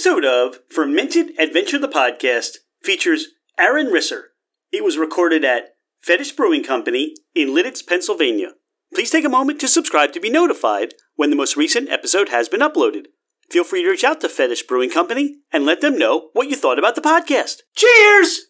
episode of Fermented Adventure the Podcast features Aaron Risser. It was recorded at Fetish Brewing Company in Lititz, Pennsylvania. Please take a moment to subscribe to be notified when the most recent episode has been uploaded. Feel free to reach out to Fetish Brewing Company and let them know what you thought about the podcast. Cheers!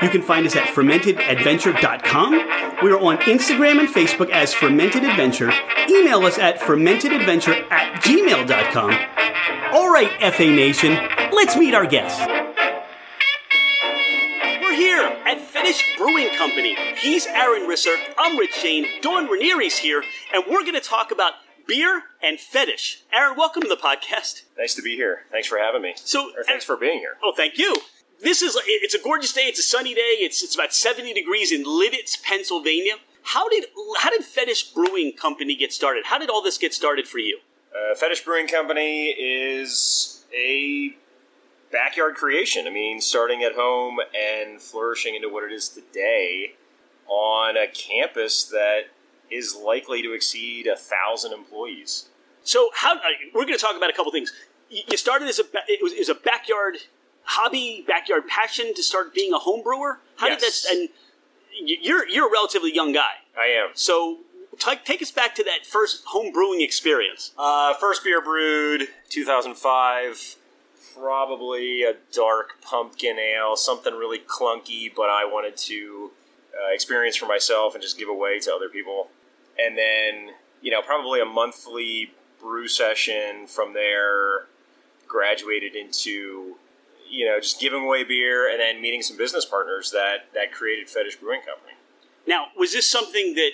You can find us at fermentedadventure.com. We are on Instagram and Facebook as Fermented Adventure. Email us at fermentedadventure at gmail.com. All right, FA Nation, let's meet our guests. We're here at Fetish Brewing Company. He's Aaron Risser. I'm Rich Shane. Dawn Ranieri's here, and we're going to talk about beer and fetish. Aaron, welcome to the podcast. Nice to be here. Thanks for having me. So, or thanks for being here. Oh, thank you. This is it's a gorgeous day. It's a sunny day. It's it's about 70 degrees in Lititz, Pennsylvania. How did how did Fetish Brewing Company get started? How did all this get started for you? Uh, Fetish Brewing Company is a backyard creation. I mean, starting at home and flourishing into what it is today on a campus that is likely to exceed a thousand employees. So, how uh, we're going to talk about a couple things. You started as a it was, it was a backyard hobby, backyard passion to start being a home brewer. How yes. did that? And you're you're a relatively young guy. I am. So t- take us back to that first home brewing experience. Uh, first beer brewed 2005. Probably a dark pumpkin ale, something really clunky, but I wanted to uh, experience for myself and just give away to other people. And then, you know, probably a monthly brew session from there graduated into you know, just giving away beer and then meeting some business partners that that created Fetish Brewing Company. Now, was this something that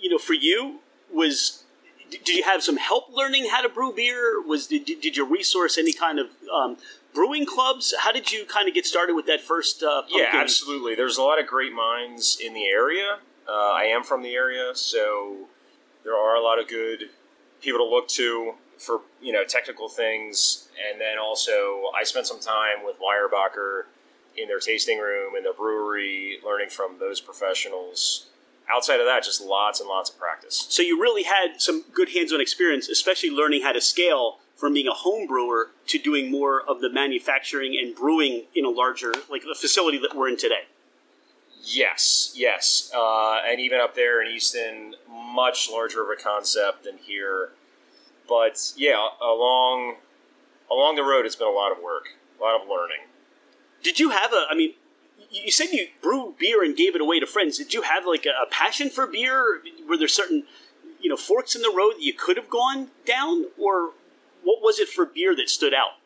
you know for you was? Did you have some help learning how to brew beer? Was did, did you resource any kind of um, brewing clubs? How did you kind of get started with that first? Uh, yeah, absolutely. There's a lot of great minds in the area. Uh, I am from the area, so there are a lot of good people to look to for you know technical things, and then also I spent some time with Weyerbacher in their tasting room in their brewery, learning from those professionals. Outside of that, just lots and lots of practice. So you really had some good hands-on experience, especially learning how to scale from being a home brewer to doing more of the manufacturing and brewing in a larger, like the facility that we're in today. Yes, yes, uh, and even up there in Easton, much larger of a concept than here but yeah, along along the road, it's been a lot of work, a lot of learning. Did you have a? I mean, you said you brewed beer and gave it away to friends. Did you have like a, passion for beer? Were there certain you know forks in the road that you could have gone down, or what was it for beer that stood out?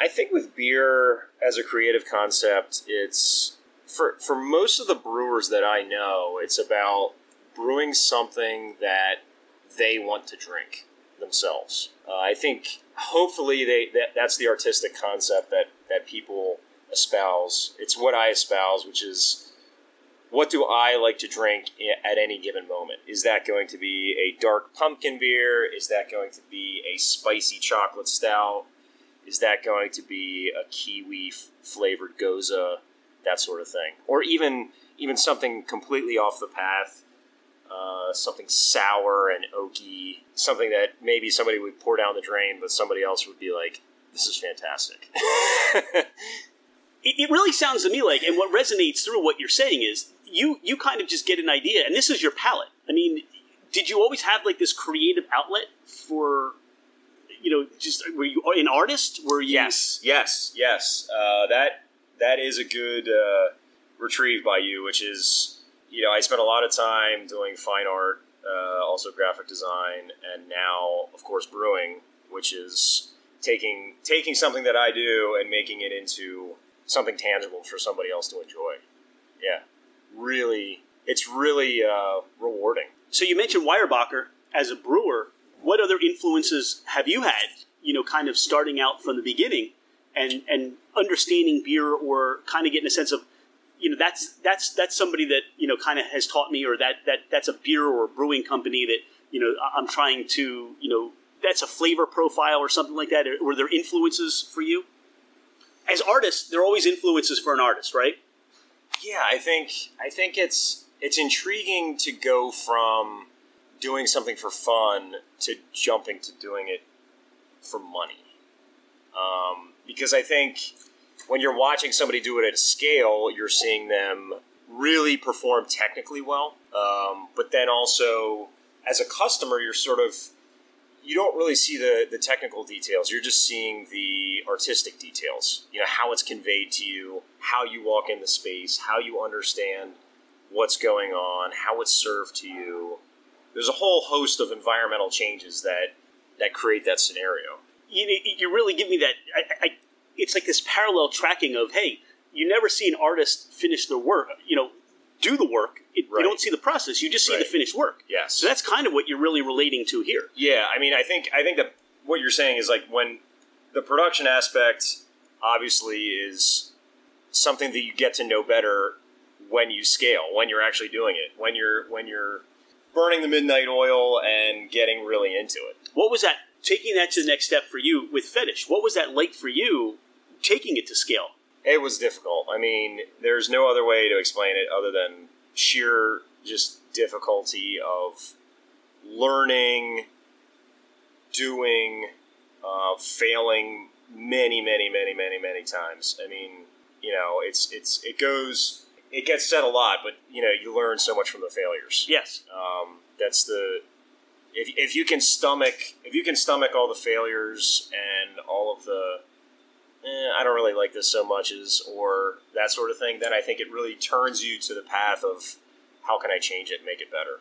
I think with beer as a creative concept, it's for for most of the brewers that I know, it's about brewing something that they want to drink themselves. Uh, I think hopefully they that, that's the artistic concept that that people espouse. It's what I espouse, which is what do I like to drink at any given moment? Is that going to be a dark pumpkin beer? Is that going to be a spicy chocolate stout? Is that going to be a kiwi flavored gose? That sort of thing, or even even something completely off the path uh, something sour and oaky, something that maybe somebody would pour down the drain, but somebody else would be like, "This is fantastic." it, it really sounds to me like, and what resonates through what you're saying is you you kind of just get an idea, and this is your palate. I mean, did you always have like this creative outlet for? You know, just were you an artist? Were you? Yes, yes, yes. Uh, that that is a good uh, retrieve by you, which is you know, I spent a lot of time doing fine art, uh, also graphic design, and now, of course, brewing, which is taking taking something that I do and making it into something tangible for somebody else to enjoy. Yeah, really, it's really uh, rewarding. So you mentioned Weyerbacher as a brewer. What other influences have you had? You know, kind of starting out from the beginning and and understanding beer, or kind of getting a sense of, you know, that's that's that's somebody that you know kind of has taught me, or that that that's a beer or a brewing company that you know I'm trying to you know that's a flavor profile or something like that. Were there influences for you? As artists, there are always influences for an artist, right? Yeah, I think I think it's it's intriguing to go from doing something for fun to jumping to doing it for money. Um, because I think when you're watching somebody do it at a scale, you're seeing them really perform technically well. Um, but then also, as a customer, you're sort of you don't really see the the technical details. You're just seeing the artistic details. You know how it's conveyed to you, how you walk in the space, how you understand what's going on, how it's served to you. There's a whole host of environmental changes that that create that scenario. You, you really give me that. I, I, it's like this parallel tracking of hey, you never see an artist finish their work. You know, do the work. It, Right. You don't see the process. You just see the finished work. Yes. So that's kind of what you're really relating to here. Yeah, I mean, I think I think that what you're saying is like when the production aspect obviously is something that you get to know better when you scale, when you're actually doing it, when you're when you're burning the midnight oil and getting really into it. What was that? Taking that to the next step for you with fetish. What was that like for you? Taking it to scale. It was difficult. I mean, there's no other way to explain it other than sheer just difficulty of learning, doing, uh, failing many, many, many, many, many times. I mean, you know, it's it's it goes, it gets said a lot, but you know, you learn so much from the failures. Yes. Um, that's the if, if you can stomach if you can stomach all the failures and all of the I don't really like this so much as or that sort of thing, then I think it really turns you to the path of how can I change it, and make it better.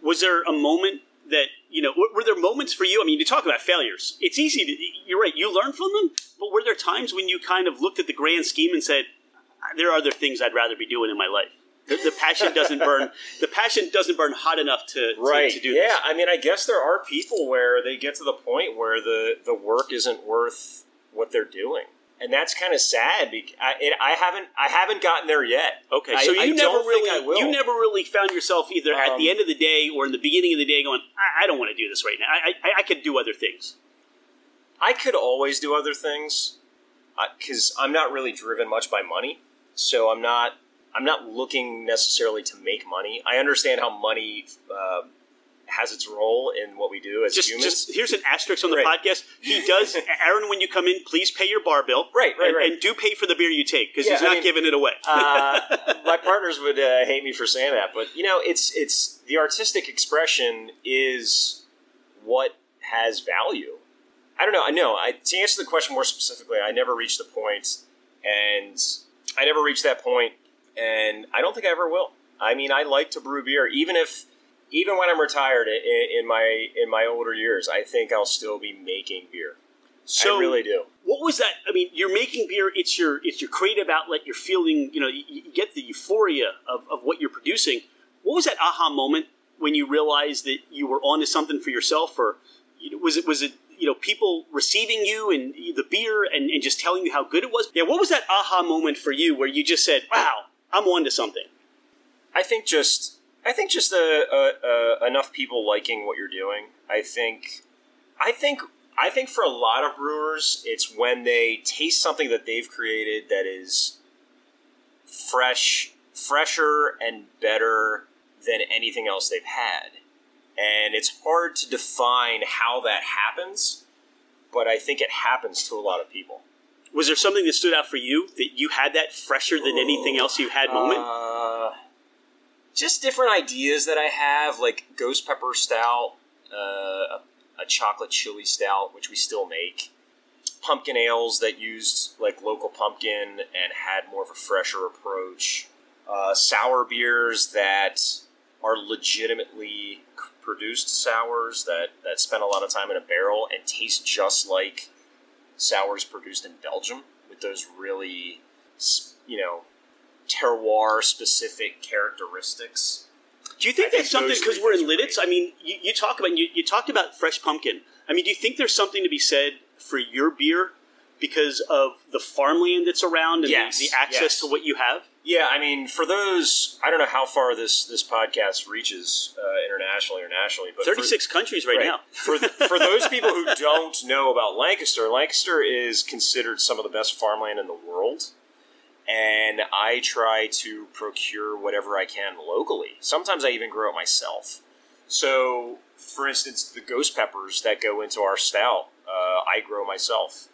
Was there a moment that you know? Were there moments for you? I mean, you talk about failures. It's easy to. You're right. You learn from them, but were there times when you kind of looked at the grand scheme and said, "There are other things I'd rather be doing in my life." The, the passion doesn't burn. The passion doesn't burn hot enough to to, to do yeah. this. I mean, I guess there are people where they get to the point where the the work isn't worth what they're doing, and that's kind of sad. Because I, it, I haven't I haven't gotten there yet. Okay, I- so you I never really you never really found yourself either at the Um, end of the day or in the beginning of the day going, I, I don't want to do this right now. I, I, I could do other things. I could always do other things because I'm not really driven much by money. So I'm not I'm not looking necessarily to make money. I understand how money uh, has its role in what we do as Just, humans. just here's an asterisk on the Right. podcast. He does, Aaron. When you come in, please pay your bar bill. Right, right, and, right. and do pay for the beer you take because Yeah, he's I not mean, giving it away. uh, my partners would uh, hate me for saying that, but you know, it's it's the artistic expression is what has value. I don't know. I know. I, to answer the question more specifically, I never reached the point, and I never reached that point, and I don't think I ever will. I mean, I like to brew beer, even if, even when I'm retired in, in my in my older years, I think I'll still be making beer. so I really do. what was that? I mean, you're making beer. It's your it's your creative outlet. You're feeling. You know, you, you get the euphoria of, of what you're producing. What was that aha moment when you realized that you were onto something for yourself, or you know, was it was it you know people receiving you and the beer and, and just telling you how good it was? Yeah, what was that aha moment for you where you just said, "Wow, I'm onto something." I think just I think just uh, uh, uh, enough people liking what you're doing. I think I think I think for a lot of brewers, it's when they taste something that they've created that is fresh, fresher and better than anything else they've had. And it's hard to define how that happens, but I think it happens to a lot of people. Was there something that stood out for you that you had that fresher than anything else you had moment? Uh, just different ideas that I have, like ghost pepper stout, uh, a, chocolate chili stout, which we still make. Pumpkin ales that used like local pumpkin and had more of a fresher approach. uh, sour beers that are legitimately produced sours that, that spend a lot of time in a barrel and taste just like sours produced in Belgium with those really, you know, terroir specific characteristics. Do you think I that's think something because we're in Lititz? I mean, you, you talk about you, you talked about fresh pumpkin. I mean, do you think there's something to be said for your beer because of the farmland that's around and Yes, the, the access yes. to what you have? Yeah, I mean, for those, I don't know how far this this podcast reaches uh, internationally or nationally, but Thirty six countries right, Right. now. for for those people who don't know about Lancaster, Lancaster is considered some of the best farmland in the world, and I try to procure whatever I can locally. Sometimes I even grow it myself. So, for instance, the ghost peppers that go into our stout, uh, I grow myself.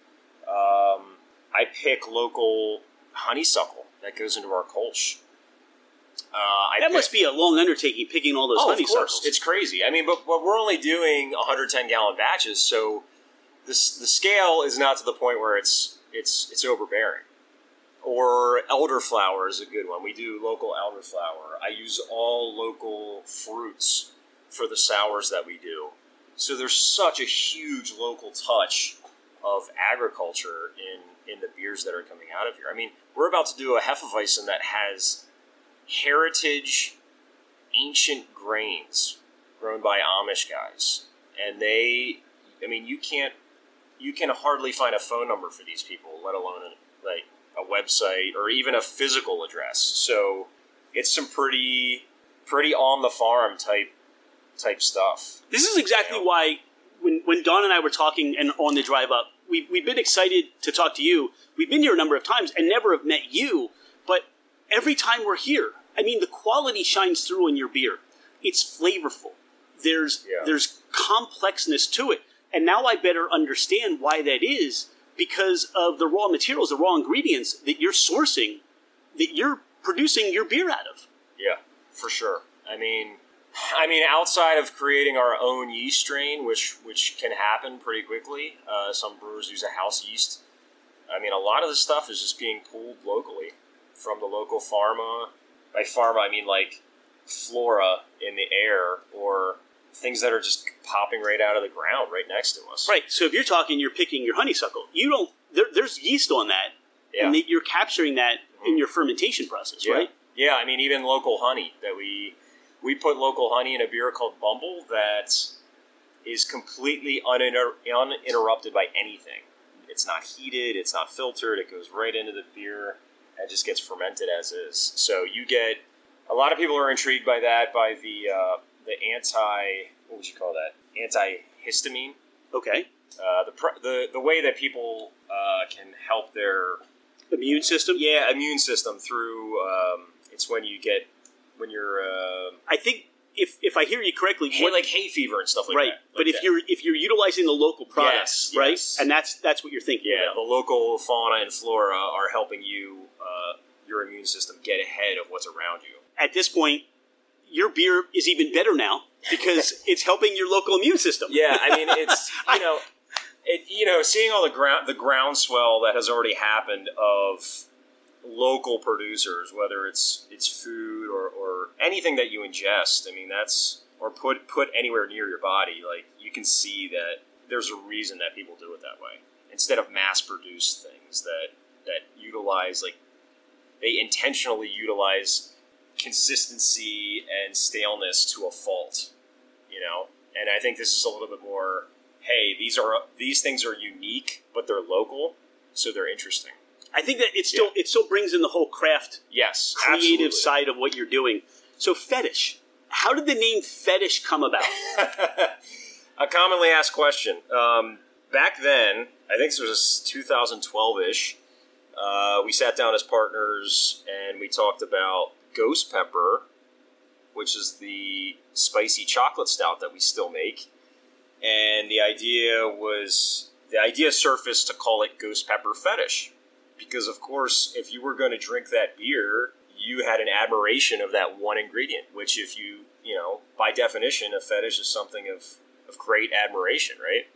Um, I pick local honeysuckle that goes into our Kolsch. Uh, that pick- must be a long undertaking picking all those oh, honeysuckles. it's crazy. I mean, but, but we're only doing 110 gallon batches, so this the scale is not to the point where it's it's it's overbearing. Or elderflower is a good one. We do local elderflower. I use all local fruits for the sours that we do. So there's such a huge local touch of agriculture in in the beers that are coming out of here. I mean, we're about to do a Hefeweizen that has heritage ancient grains grown by Amish guys, and they, I mean, you can't, you can hardly find a phone number for these people, let alone like a website or even a physical address. So it's some pretty, pretty on the farm type, type stuff. This is exactly Yeah. why when when Dawn and I were talking and on the drive up, we we've been excited to talk to you. We've been here a number of times and never have met you, but every time we're here, I mean the quality shines through in your beer. It's flavorful. There's Yeah. there's complexness to it. And now I better understand why that is because of the raw materials, the raw ingredients that you're sourcing that you're producing your beer out of. Yeah, for sure. I mean, I mean, outside of creating our own yeast strain, which which can happen pretty quickly, uh, some brewers use a house yeast. I mean, a lot of the stuff is just being pulled locally from the local pharma. By pharma, I mean like flora in the air or things that are just popping right out of the ground right next to us. Right. So if you're talking, you're picking your honeysuckle. You don't. There, there's yeast on that, Yeah. and you're capturing that in your fermentation process, Yeah. right? Yeah, I mean, even local honey that we we put local honey in a beer called Bumble that is completely uninter- uninterrupted by anything. It's not heated, it's not filtered, it goes right into the beer and just gets fermented as is. So you get a lot of people are intrigued by that by the uh, the anti what would you call that antihistamine Okay. uh, the, pr- the the way that people uh, can help their Immune system. yeah immune system through um, it's when you get when you're uh, I think if if I hear you correctly, hay, what- like hay fever and stuff like that. right. that. but Like if that. you're if you're utilizing the local products, Yes, right, yes. and that's that's what you're thinking yeah, about. the local fauna and flora are helping you uh, your immune system get ahead of what's around you. At this point, your beer is even better now because it's helping your local immune system. Yeah, I mean it's you know it you know seeing all the ground the groundswell that has already happened of local producers, whether it's it's food or, or anything that you ingest. I mean that's or put put anywhere near your body. Like you can see that there's a reason that people do it that way instead of mass produced things that that utilize like they intentionally utilize consistency and staleness to a fault you know and i think this is a little bit more hey these are these things are unique but they're local so they're interesting I think that it still Yeah. it still brings in the whole craft yes creative absolutely. side of what you're doing. So fetish. How did the name fetish come about? a commonly asked question um, back then i think this was 2012ish uh, we sat down as partners and we talked about ghost pepper which is the spicy chocolate stout that we still make. And the idea was the idea surfaced to call it ghost pepper fetish. Because of course if you were going to drink that beer you had an admiration of that one ingredient which if you you know by definition a fetish is something of of great admiration right?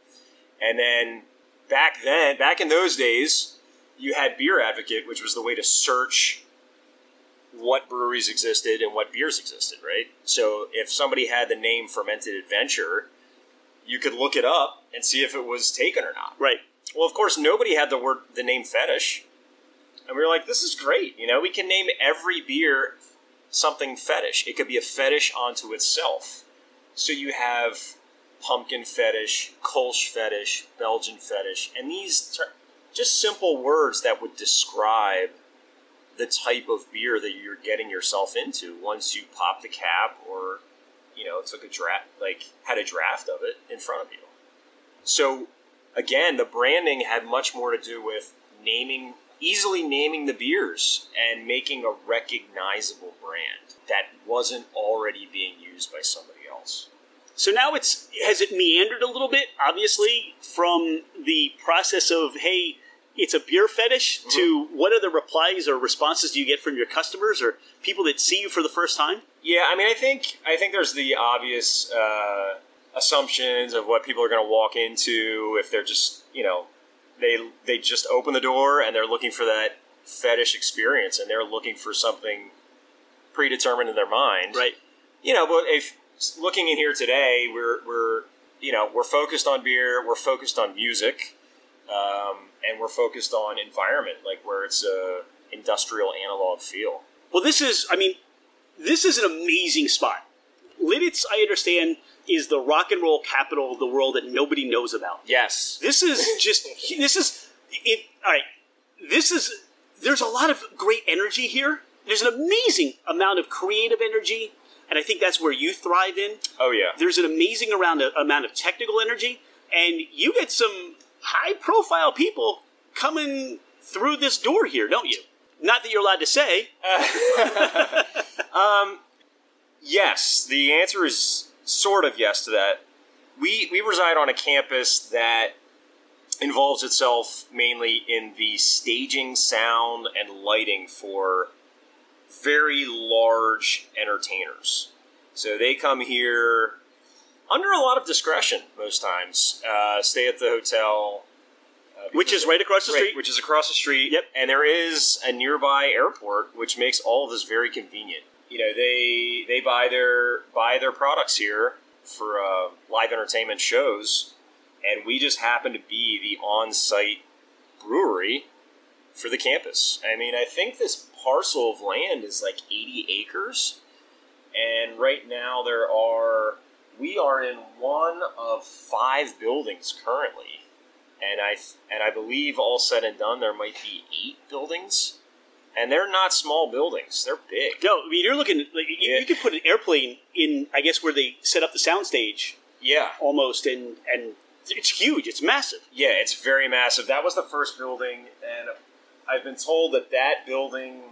And then back then back in those days you had beer advocate which was the way to search what breweries existed and what beers existed, right? So if somebody had the name Fermented Adventure, you could look it up and see if it was taken or not. Right. Well, of course, nobody had the word the name fetish, and we were like, "This is great." You know, we can name every beer something fetish. It could be a fetish onto itself. So you have pumpkin fetish, Kolsch fetish, Belgian fetish, and these ter- just simple words that would describe the type of beer that you're getting yourself into once you pop the cap or you know took a draft like had a draft of it in front of you. So again the branding had much more to do with naming easily naming the beers and making a recognizable brand that wasn't already being used by somebody else. So now it's has it meandered a little bit, obviously, from the process of hey, it's a beer fetish to what are the replies or responses do you get from your customers or people that see you for the first time? Yeah, I mean, I think I think there's the obvious uh, assumptions of what people are going to walk into if they're just you know they they just open the door and they're looking for that fetish experience and they're looking for something predetermined in their mind, Right. You know, but if looking in here today, we're we're you know we're focused on beer, we're focused on music, um, and we're focused on environment, like where it's a industrial analog feel. Well, this is, I mean, this is an amazing spot. Lititz, I understand, is the rock and roll capital of the world that nobody knows about. Yes, This is just, this is, it, all right, this is, there's a lot of great energy here. There's an amazing amount of creative energy, and I think that's where you thrive in. oh yeah. There's an amazing around, amount of technical energy, and you get some high profile people coming through this door here, don't you? Not that you're allowed to say. um, yes, the answer is sort of yes to that. We we reside on a campus that involves itself mainly in the staging, sound, and lighting for very large entertainers. So they come here under a lot of discretion most times. Uh, stay at the hotel, uh, Which is right across the Right, street. which is across the street. Yep. And there is a nearby airport, which makes all of this very convenient. You know, they they buy their buy their products here for uh, live entertainment shows, and we just happen to be the on-site brewery for the campus. I mean, I think this parcel of land is like 80 acres, and right now there are we are in one of five buildings currently and I and I believe all said and done, there might be eight buildings, and they're not small buildings; they're big. No, I mean you're looking. Like, you, Yeah. you could put an airplane in, I guess, where they set up the soundstage Yeah, almost, and and it's huge. It's massive. yeah, it's very massive. That was the first building, and I've been told that that building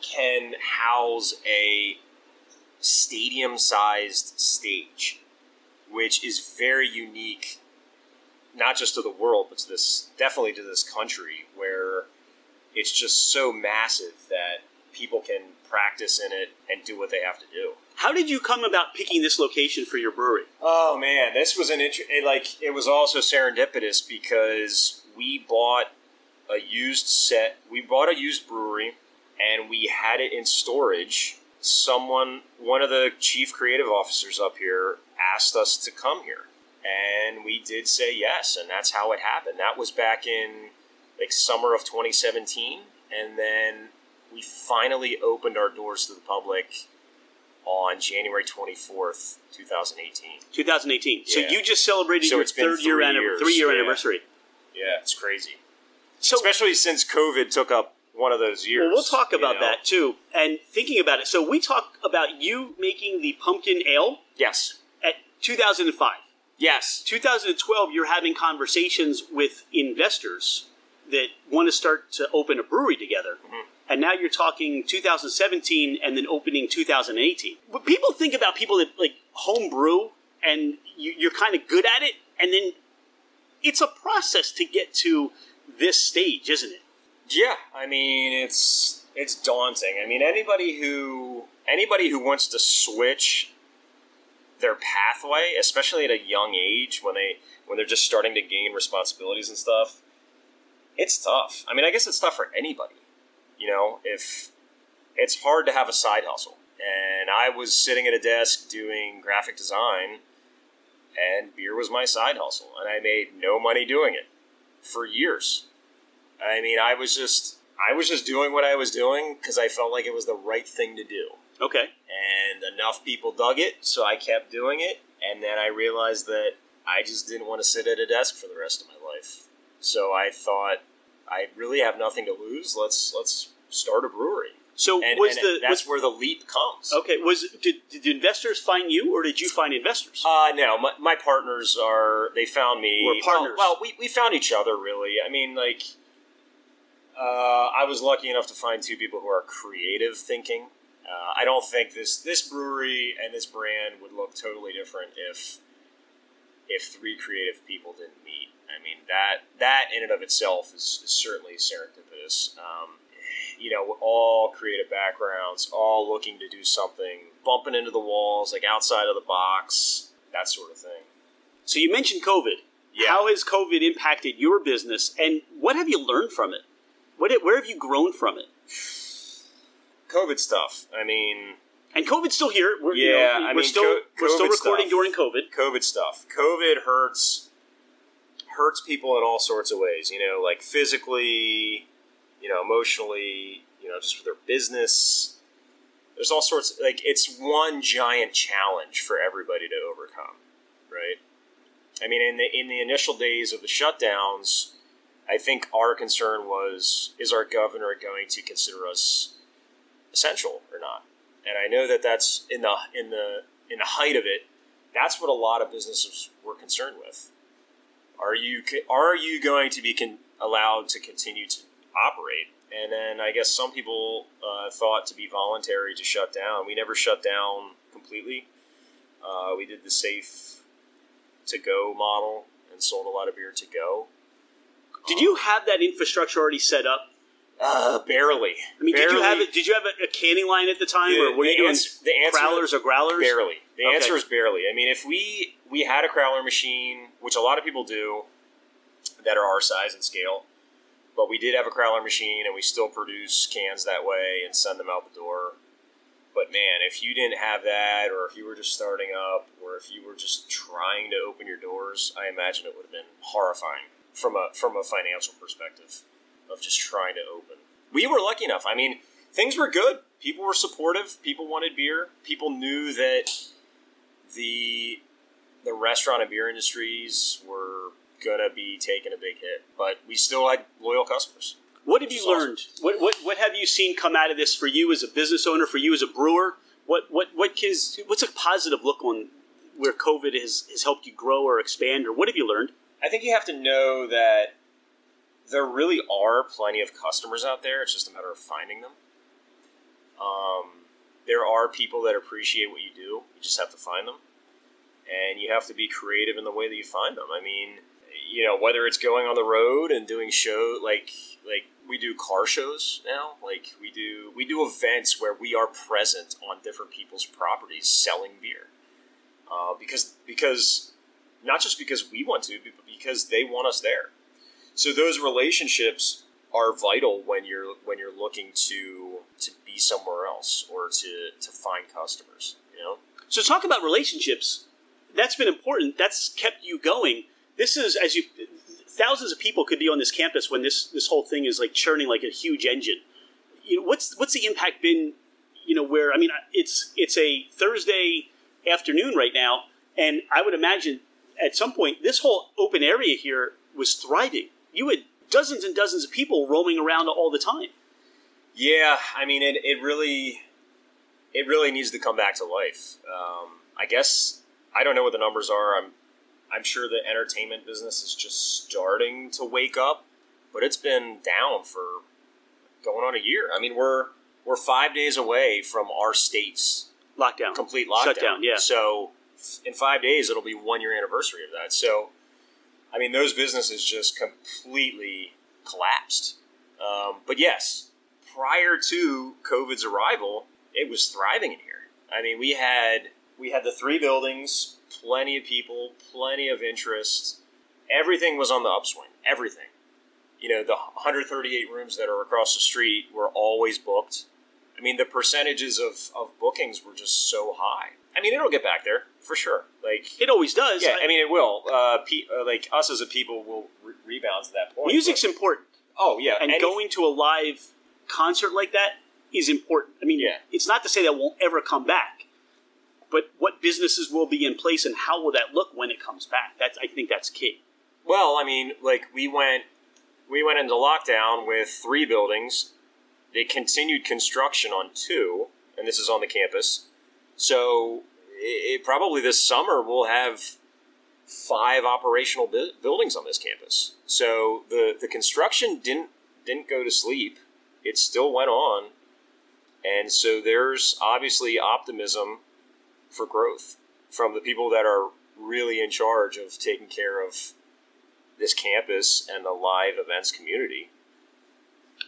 can house a stadium-sized stage, which is very unique, not just to the world, but to this definitely to this country, where it's just so massive that people can practice in it and do what they have to do. How did you come about picking this location for your brewery? Oh man, this was an int- it, like it was also serendipitous because we bought a used set. We bought a used brewery and we had it in storage. Someone, one of the chief creative officers up here, asked us to come here, and we did say yes, and that's how it happened. That was back in like summer of 2017, and then we finally opened our doors to the public on January 24th, 2018. 2018. So you just celebrated So your third year three anniversary, three year yeah. anniversary. Yeah, it's crazy. So Especially since COVID took up one of those years. well, we'll talk you about know? that too. And thinking about it, so we talk about you making the pumpkin ale Yes. at 2005. Yes. 2012, you're having conversations with investors that want to start to open a brewery together. Mm-hmm. And now you're talking 2017 and then opening 2018. But people think about people that like home brew and you're kind of good at it, and then it's a process to get to this stage, isn't it? Yeah, I mean it's it's daunting. I mean anybody who anybody who wants to switch their pathway, especially at a young age when they when they're just starting to gain responsibilities and stuff, it's tough. I mean, I guess it's tough for anybody. You know, if it's hard to have a side hustle. And I was sitting at a desk doing graphic design, and beer was my side hustle, and I made no money doing it for years. I mean, I was just I was just doing what I was doing because I felt like it was the right thing to do. Okay. And enough people dug it, so I kept doing it. And then I realized that I just didn't want to sit at a desk for the rest of my life. So I thought I really have nothing to lose. Let's let's start a brewery. So And, was and the that's was, where the leap comes. okay? Was did, did investors find you, or did you find investors? Uh, no, my, my partners are, they found me. We're partners. Well, well, we, we found each other, really. I mean, like, uh, I was lucky enough to find two people who are creative thinking. Uh, I don't think this, this brewery and this brand would look totally different if if three creative people didn't meet. I mean, that that in and of itself is, is certainly serendipitous. Um, you know, all creative backgrounds, all looking to do something, bumping into the walls, like outside of the box, that sort of thing. so you mentioned COVID. Yeah. How has COVID impacted your business, and what have you learned from it? What where have you grown from it? COVID stuff. I mean, And COVID's still here. We're, you Yeah, know, I we're mean, still co- we're still recording stuff. during COVID. COVID stuff. COVID hurts hurts people in all sorts of ways. You know, like physically, you know, emotionally. You know, just for their business. There's all sorts. Like it's one giant challenge for everybody to overcome, right? I mean, in the in the initial days of the shutdowns, I think our concern was: is our governor going to consider us essential or not? And I know that that's in the in the in the height of it. That's what a lot of businesses were concerned with. Are you are you going to be con- allowed to continue to operate? And then I guess some people uh, thought to be voluntary to shut down. We never shut down completely. Uh, we did the safe to go model and sold a lot of beer to go. Did you have that infrastructure already set up? Uh, barely. I mean, did you have it? Did you have a, a canning line at the time, The- or were you doing answer- the answer- crowlers or growlers? Barely. The Okay. answer is barely. I mean, if we we had a crowler machine, which a lot of people do, that are our size and scale, but we did have a crowler machine, and we still produce cans that way and send them out the door. But man, if you didn't have that, or if you were just starting up, or if you were just trying to open your doors, I imagine it would have been horrifying from a from a financial perspective of just trying to open. We were lucky enough. I mean, things were good. People were supportive. People wanted beer. People knew that the the restaurant and beer industries were gonna be taking a big hit, but we still had loyal customers. What have you Awesome. learned? What, what what have you seen come out of this for you as a business owner, for you as a brewer? What what what is what's a positive look on where COVID has, has helped you grow or expand, or what have you learned? I think you have to know that there really are plenty of customers out there. It's just a matter of finding them. Um, there are people that appreciate what you do. You just have to find them, and you have to be creative in the way that you find them. I mean, you know, whether it's going on the road and doing show like like we do car shows now, like we do we do events where we are present on different people's properties selling beer, uh, because because not just because we want to, but because they want us there. So those relationships are vital when you're when you're looking to to be somewhere else or to to find customers. You know, So talk about relationships. That's been important. That's kept you going. This is as you thousands of people could be on this campus when this this whole thing is like churning like a huge engine. You know, what's what's the impact been? You know, where I mean, it's it's a Thursday afternoon right now, and I would imagine at some point this whole open area here was thriving. You had dozens and dozens of people roaming around all the time. Yeah, I mean it. It really, it really needs to come back to life. Um, I guess I don't know what the numbers are. I'm, I'm sure the entertainment business is just starting to wake up, but it's been down for going on a year. I mean, we're we're five days away from our state's Lockdown, complete lockdown. Shutdown, yeah. So in five days, it'll be one year anniversary of that. So, I mean, those businesses just completely collapsed. Um, but yes, prior to COVID's arrival, it was thriving in here. I mean, we had we had the three buildings, plenty of people, plenty of interest. Everything was on the upswing. Everything. You know, the 138 rooms that are across the street were always booked. I mean, the percentages of, of bookings were just so high. I mean, it'll get back there for sure. Like It always does. yeah, I- I mean, it will. Uh, pe- uh, like us as a people will re- rebound to that point. music's important, oh yeah, and going to a live concert like that is important. I mean, Yeah. it's not to say that won't ever come back, but what businesses will be in place and how will that look when it comes back? That's I think that's key. Well, I mean, like we went we went into lockdown with three buildings. They continued construction on two, and this is on the campus. So it, probably this summer we'll have five operational bu- buildings on this campus. So the the construction didn't didn't go to sleep. It still went on, and so there's obviously optimism for growth from the people that are really in charge of taking care of this campus and the live events community.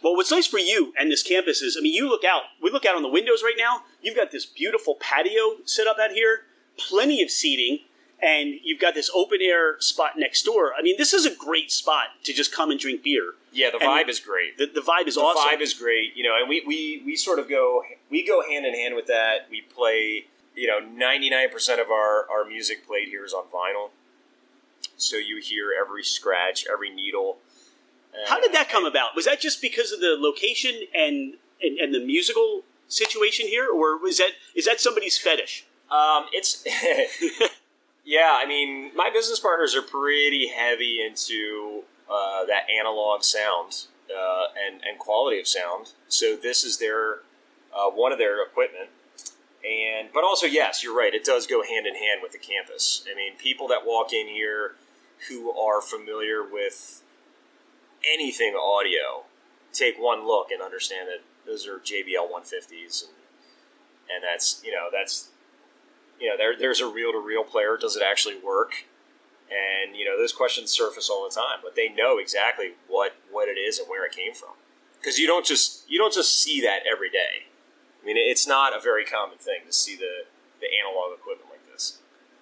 Well, what's nice for you and this campus is, I mean, you look out. We look out on the windows right now. You've got this beautiful patio set up out here, plenty of seating, and you've got this open air spot next door. I mean, this is a great spot to just come and drink beer. Yeah, the And vibe is great. The, the vibe is the awesome. The vibe is great, you know, and we, we, we sort of go we go hand in hand with that. We play, you know, ninety nine percent of our, our music played here is on vinyl, so you hear every scratch, every needle. How did that come about? Was that just because of the location and, and, and the musical situation here, or was that is that somebody's fetish? Um, it's yeah. I mean, my business partners are pretty heavy into uh, that analog sound uh, and and quality of sound. So this is their uh, one of their equipment. And but also yes, you're right. It does go hand in hand with the campus. I mean, people that walk in here who are familiar with anything audio take one look and understand that those are JBL 150s and and that's you know that's you know there there's a reel to reel player does it actually work? And you know those questions surface all the time but they know exactly what what it is and where it came from. Because you don't just you don't just see that every day. I mean it's not a very common thing to see the the analog equipment like this.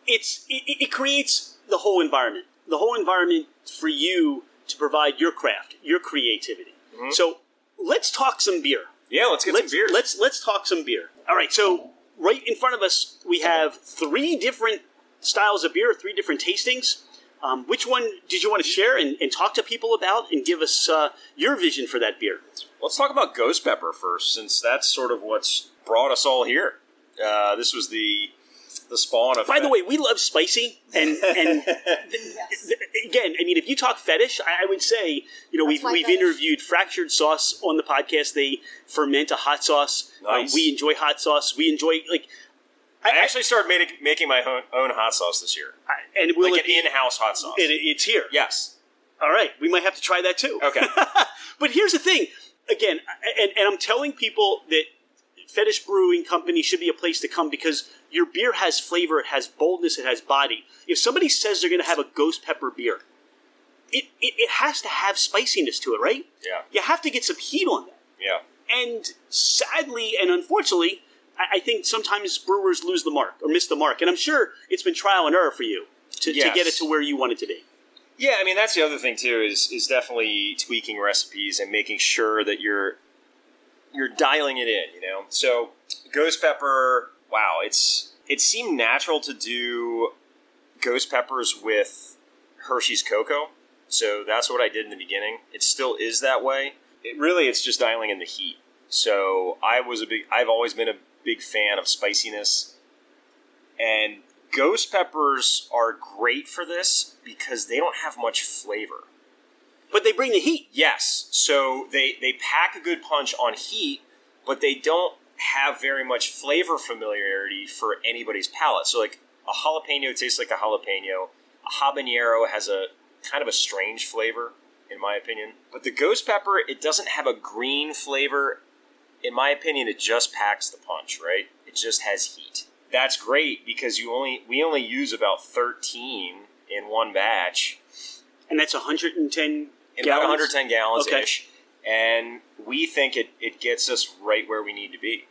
It's it, it- it creates the whole environment, the whole environment for you to provide your craft, your creativity. Mhm. So let's talk some beer. yeah let's get let's, some beers Let's let's talk some beer. All right, so right in front of us we have three different styles of beer, three different tastings. Um, which one did you want to share and, and talk to people about and give us uh, your vision for that beer? Let's talk about Ghost Pepper first, since that's sort of what's brought us all here. Uh, this was the the spawn of. By the way, we love spicy, and and Yes. th- again, I mean, if you talk fetish, I, I would say, you know, That's we've we've fetish. interviewed Fractured Sauce on the podcast. They ferment a hot sauce. Um, we enjoy hot sauce. We enjoy like, I actually started making, making my own, own hot sauce this year, I, and will like it an be? in-house hot sauce. It, it's here. yes, All right, we might have to try that too. Okay. but here's the thing, again, and, and I'm telling people that Fetish Brewing Company should be a place to come because your beer has flavor, it has boldness, it has body. If somebody says they're going to have a ghost pepper beer, it, it, it has to have spiciness to it, right? yeah, You have to get some heat on that. yeah. And sadly and unfortunately, I, I think sometimes brewers lose the mark or miss the mark. And I'm sure it's been trial and error for you to, to get it to where you want it to be. Yeah, I mean that's the other thing too is is definitely tweaking recipes and making sure that you're you're dialing it in. You know, so ghost pepper. Wow, it's it seemed natural to do ghost peppers with Hershey's cocoa. So that's what I did in the beginning. It still is that way. It really, it's just dialing in the heat. So I was a big. I've always been a big fan of spiciness, and ghost peppers are great for this because they don't have much flavor. But they bring the heat. Yes, so they they pack a good punch on heat, but they don't have very much flavor familiarity for anybody's palate. So like a jalapeno tastes like a jalapeno. A habanero has a kind of a strange flavor, in my opinion. But the ghost pepper, it doesn't have a green flavor. In my opinion, it just packs the punch, right? It just has heat. That's great because you only we only use about thirteen in one batch And that's 110 in about 110 gallons Okay. ish, and we think it, it gets us right where we need to be,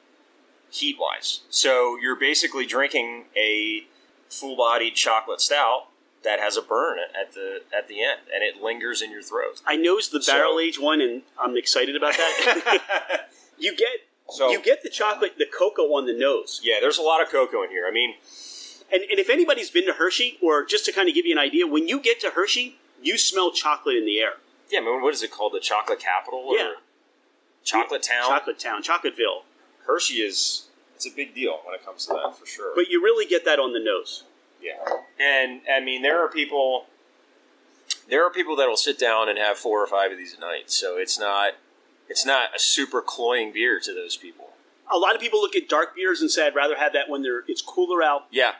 heat wise. So you're basically drinking a full bodied chocolate stout that has a burn at the at the end, and it lingers in your throat. I knows the So- barrel age one, and I'm excited about that. you get So you get the chocolate, the cocoa on the nose. yeah, there's a lot of cocoa in here. I mean, And, and if anybody's been to Hershey, or just to kind of give you an idea, when you get to Hershey, you smell chocolate in the air. Yeah, I mean, what is it called? The chocolate capital? Or Yeah. chocolate town. Chocolate Town, Chocolateville. Hershey is it's a big deal when it comes to that for sure. But you really get that on the nose. Yeah, and I mean there are people, there are people that will sit down and have four or five of these a night. So it's not, it's not a super cloying beer to those people. A lot of people look at dark beers and say, I'd rather have that when they're, it's cooler out. Yeah,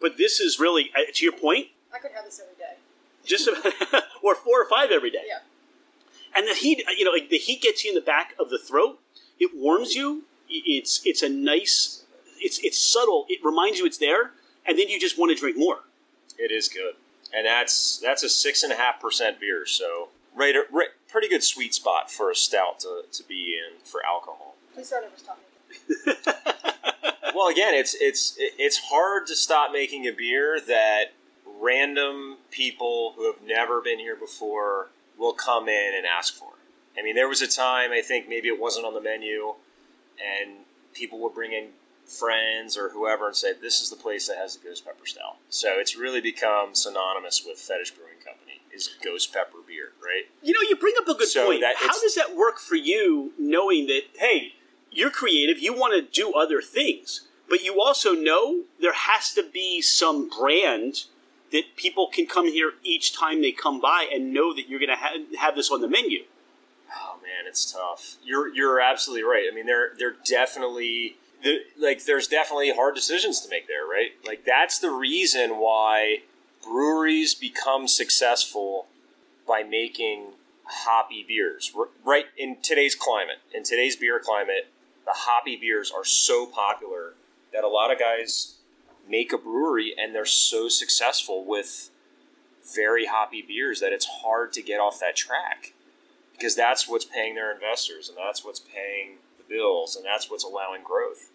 But this is really, uh, to your point, I could have this every day. just or four or five every day. Yeah. And the heat, you know, like the heat gets you in the back of the throat. It warms you. It's it's a nice. It's it's subtle. It reminds you it's there, and then you just want to drink more. it is good, and that's that's a six and a half percent beer. So right, right, pretty good sweet spot for a stout to, to be in for alcohol. Please start over stop making. well, again, it's it's it's hard to stop making a beer that random people who have never been here before will come in and ask for. I mean, there was a time I think maybe it wasn't on the menu, and people would bring in friends or whoever and say, "This is the place that has the ghost pepper stout." So it's really become synonymous with Fetish Brewing Company is ghost pepper beer, right? You know, you bring up a good So point. How does that work for you, knowing that hey, you're creative, you want to do other things, but you also know there has to be some brand that people can come here each time they come by and know that you're going to ha- have this on the menu. Oh man, it's tough. You're you're absolutely right. I mean, there there definitely there, like there's definitely hard decisions to make there, right? Like that's the reason why breweries become successful by making hoppy beers. Right in today's climate, in today's beer climate, the hoppy beers are so popular that a lot of guys make a brewery and they're so successful with very hoppy beers that it's hard to get off that track because that's what's paying their investors and that's what's paying the bills and that's what's allowing growth.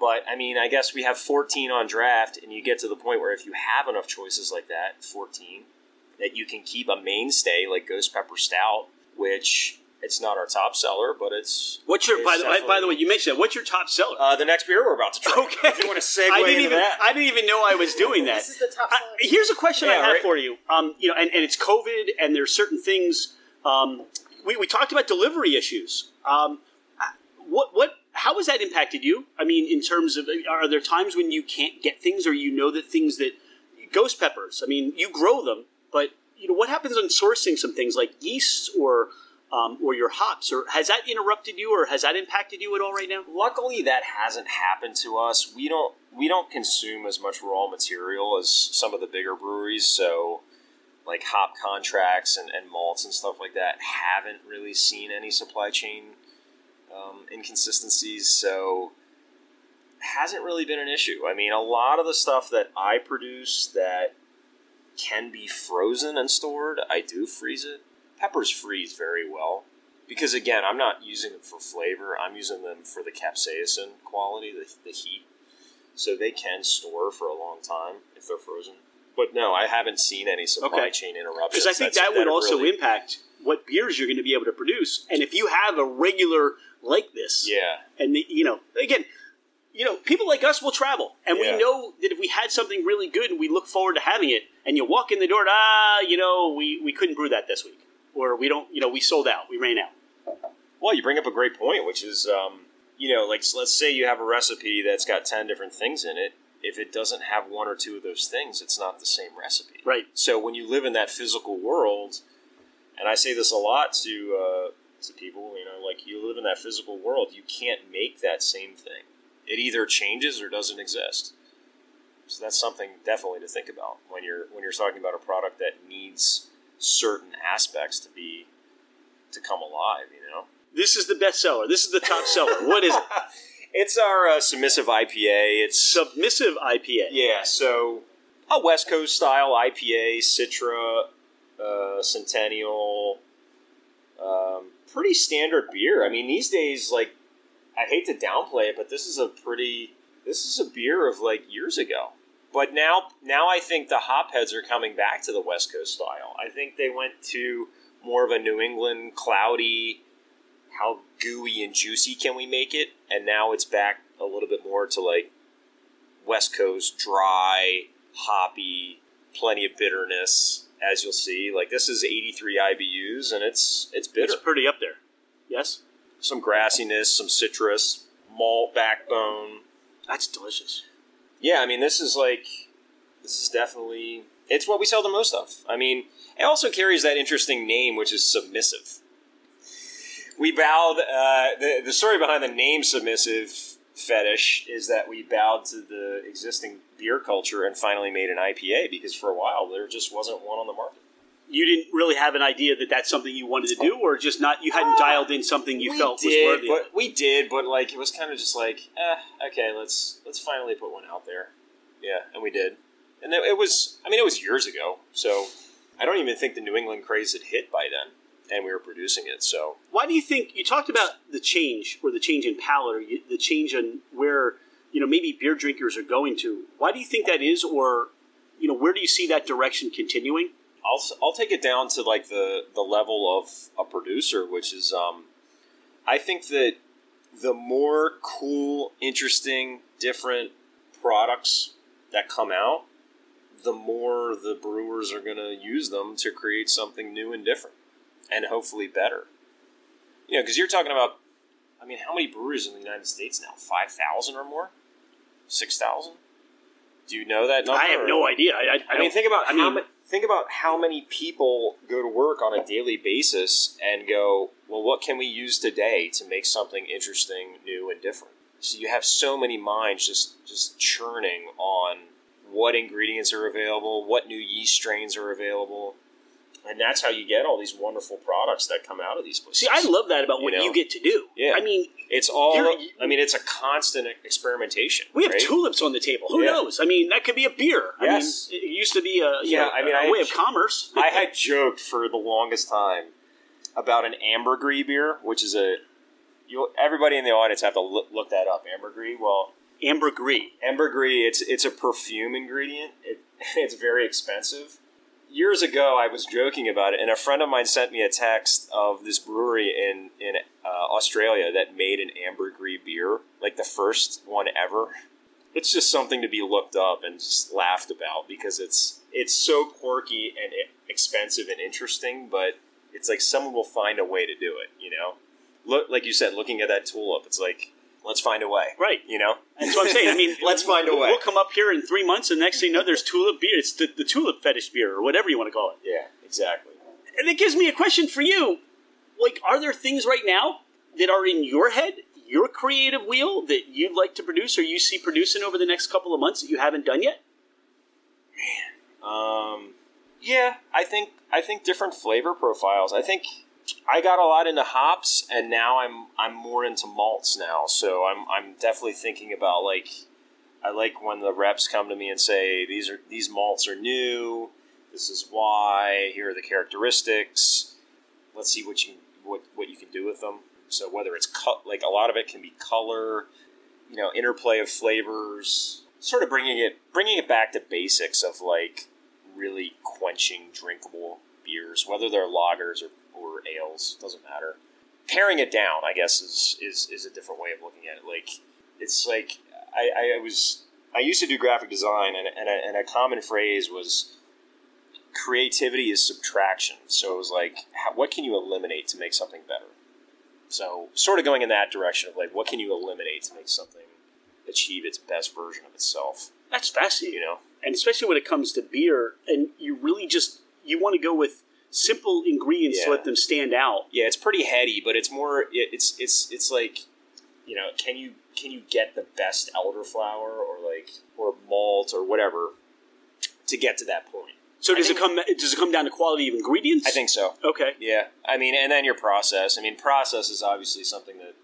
But I mean, I guess we have 14 on draft, and you get to the point where if you have enough choices like that, 14, that you can keep a mainstay like Ghost Pepper Stout, which it's not our top seller, but it's What's your It's by the, by the way? You mentioned that. What's your top seller? uh, the next beer we're about to try. Okay. if you want to segue I didn't into even that. I didn't even know I was doing that. This is the top I, here's a question I have right. for you. Um, you know, and, and it's COVID, and there's certain things. Um, we, we talked about delivery issues. Um, what what how has that impacted you? I mean, in terms of are there times when you can't get things, or you know that things that ghost peppers? I mean, you grow them, but you know what happens on sourcing some things like yeast or um, or your hops, or has that interrupted you, or has that impacted you at all right now? Luckily, that hasn't happened to us. We don't we don't consume as much raw material as some of the bigger breweries, so like hop contracts and, and malts and stuff like that haven't really seen any supply chain um, inconsistencies. So hasn't really been an issue. I mean, a lot of the stuff that I produce that can be frozen and stored, I do freeze it. Peppers freeze very well because again, I'm not using them for flavor. I'm using them for the capsaicin quality, the, the heat. So they can store for a long time if they're frozen. But no, I haven't seen any supply Okay. chain interruptions. Because I think That's- that would also really- impact what beers you're going to be able to produce. And if you have a regular like this, Yeah, and the, you know, again, you know, people like us will travel, and Yeah. we know that if we had something really good and we look forward to having it, and you walk in the door, and, ah, you know, we we couldn't brew that this week, or we don't, you know, we sold out, we ran out. Well, you bring up a great point, which is, um, you know, like let's say you have a recipe that's got ten different things in it. If it doesn't have one or two of those things, it's not the same recipe. Right. So when you live in that physical world, and I say this a lot to uh, to people, you know, like you live in that physical world, you can't make that same thing. It either changes or doesn't exist. So that's something definitely to think about when you're when you're talking about a product that needs certain aspects to be to come alive. You know. This is the best seller. This is the top seller. What is it? It's our uh, submissive IPA. It's Submissive IPA. yeah, so a West Coast style IPA, Citra, uh, Centennial, um, pretty standard beer. I mean, these days, like, I hate to downplay it, but this is a pretty, this is a beer of like years ago. But now, now I think the hopheads are coming back to the West Coast style. I think they went to more of a New England cloudy how gooey and juicy can we make it? And now it's back a little bit more to like West Coast dry, hoppy, plenty of bitterness. As you'll see, like this is 83 IBUs, and it's it's bitter. It's pretty up there. Yes, Some grassiness, some citrus, malt backbone. that's delicious. Yeah, I mean, this is like, this is definitely, it's what we sell the most of. I mean, it also carries that interesting name, which is submissive. We bowed, uh, the, the story behind the name submissive fetish is that we bowed to the existing beer culture and finally made an IPA because for a while there just wasn't one on the market. You didn't really have an idea that that's something you wanted to do, or just not. You hadn't dialed in something you we felt did, was worthy. but we did, but like it was kind of just like, eh, okay, let's let's finally put one out there. Yeah, and we did, and it, it was. I mean, it was years ago, so I don't even think the New England craze had hit by then, and we were producing it. So Why do you think you talked about the change, or the change in palate, or the change in where you know maybe beer drinkers are going to? Why do you think that is, or you know where do you see that direction continuing? I'll I'll take it down to like the the level of a producer, which is um, I think that the more cool, interesting, different products that come out, the more the brewers are going to use them to create something new and different, and hopefully better. You know, because you're talking about, I mean, how many breweries in the United States now? Five thousand or more? Six thousand? Do you know that number? I have no idea. I, I, I, I mean, think about I how mean- ma- think about how many people go to work on a daily basis and go, well, what can we use today to make something interesting, new, and different? So you have so many minds just just churning on what ingredients are available, what new yeast strains are available, and that's how you get all these wonderful products that come out of these places. See, I love that about You what know? you get to do. Yeah. I mean, it's all. I mean, it's a constant experimentation. we have right? tulips on the table. Who Yeah. knows? I mean, that could be a beer. Yes. I mean, it used to be a you Yeah, know, I mean, a I- way of commerce. I had joked for the longest time about an ambergris beer, which is a you everybody in the audience have to look, look that up. Ambergris. Well, ambergris. ambergris it's it's a perfume ingredient. It, it's very expensive. Years ago, I was joking about it, and a friend of mine sent me a text of this brewery in in uh, Australia that made an ambergris beer, like the first one ever. It's just something to be looked up and just laughed about because it's it's so quirky and expensive and interesting, but it's like someone will find a way to do it. You know, look like you said, looking at that tulip, it's like let's find a way. Right. You know, That's what I'm saying. I mean, Let's find a way. We'll come up here in three months, and next thing you know, there's tulip beer. It's the, the tulip fetish beer, or whatever you want to call it. yeah, exactly. And it gives me a question for you. Like, are there things right now that are in your head, your creative wheel, that you'd like to produce, or you see producing over the next couple of months that you haven't done yet? Um, yeah, I think I think different flavor profiles. I think I got a lot into hops, and now I'm I'm more into malts now. So I'm I'm definitely thinking about like I like when the reps come to me and say these are these malts are new. This is why. Here are the characteristics. Let's see what you what what you can do with them. So whether it's cut, like a lot of it can be color, you know, interplay of flavors, sort of bringing it bringing it back to basics of like really quenching drinkable beers, whether they're lagers or, or ales, doesn't matter. Paring it down, I guess, is, is is a different way of looking at it. Like it's like I, I was I used to do graphic design, and, and, a, and a common phrase was creativity is subtraction. So it was like, how, what can you eliminate to make something better? So sort of going in that direction of like, what can you eliminate to make something achieve its best version of itself? That's fascinating. You know, and especially when it comes to beer, and you really just you want to go with simple ingredients to let them stand out. yeah, it's pretty heady, but it's more. it- It's it's it's like, you know, can you can you get the best elderflower or like or malt or whatever to get to that point? So does it come does it come down to quality of ingredients? I think so. Okay. Yeah, I mean, and then your process. I mean, process is obviously something that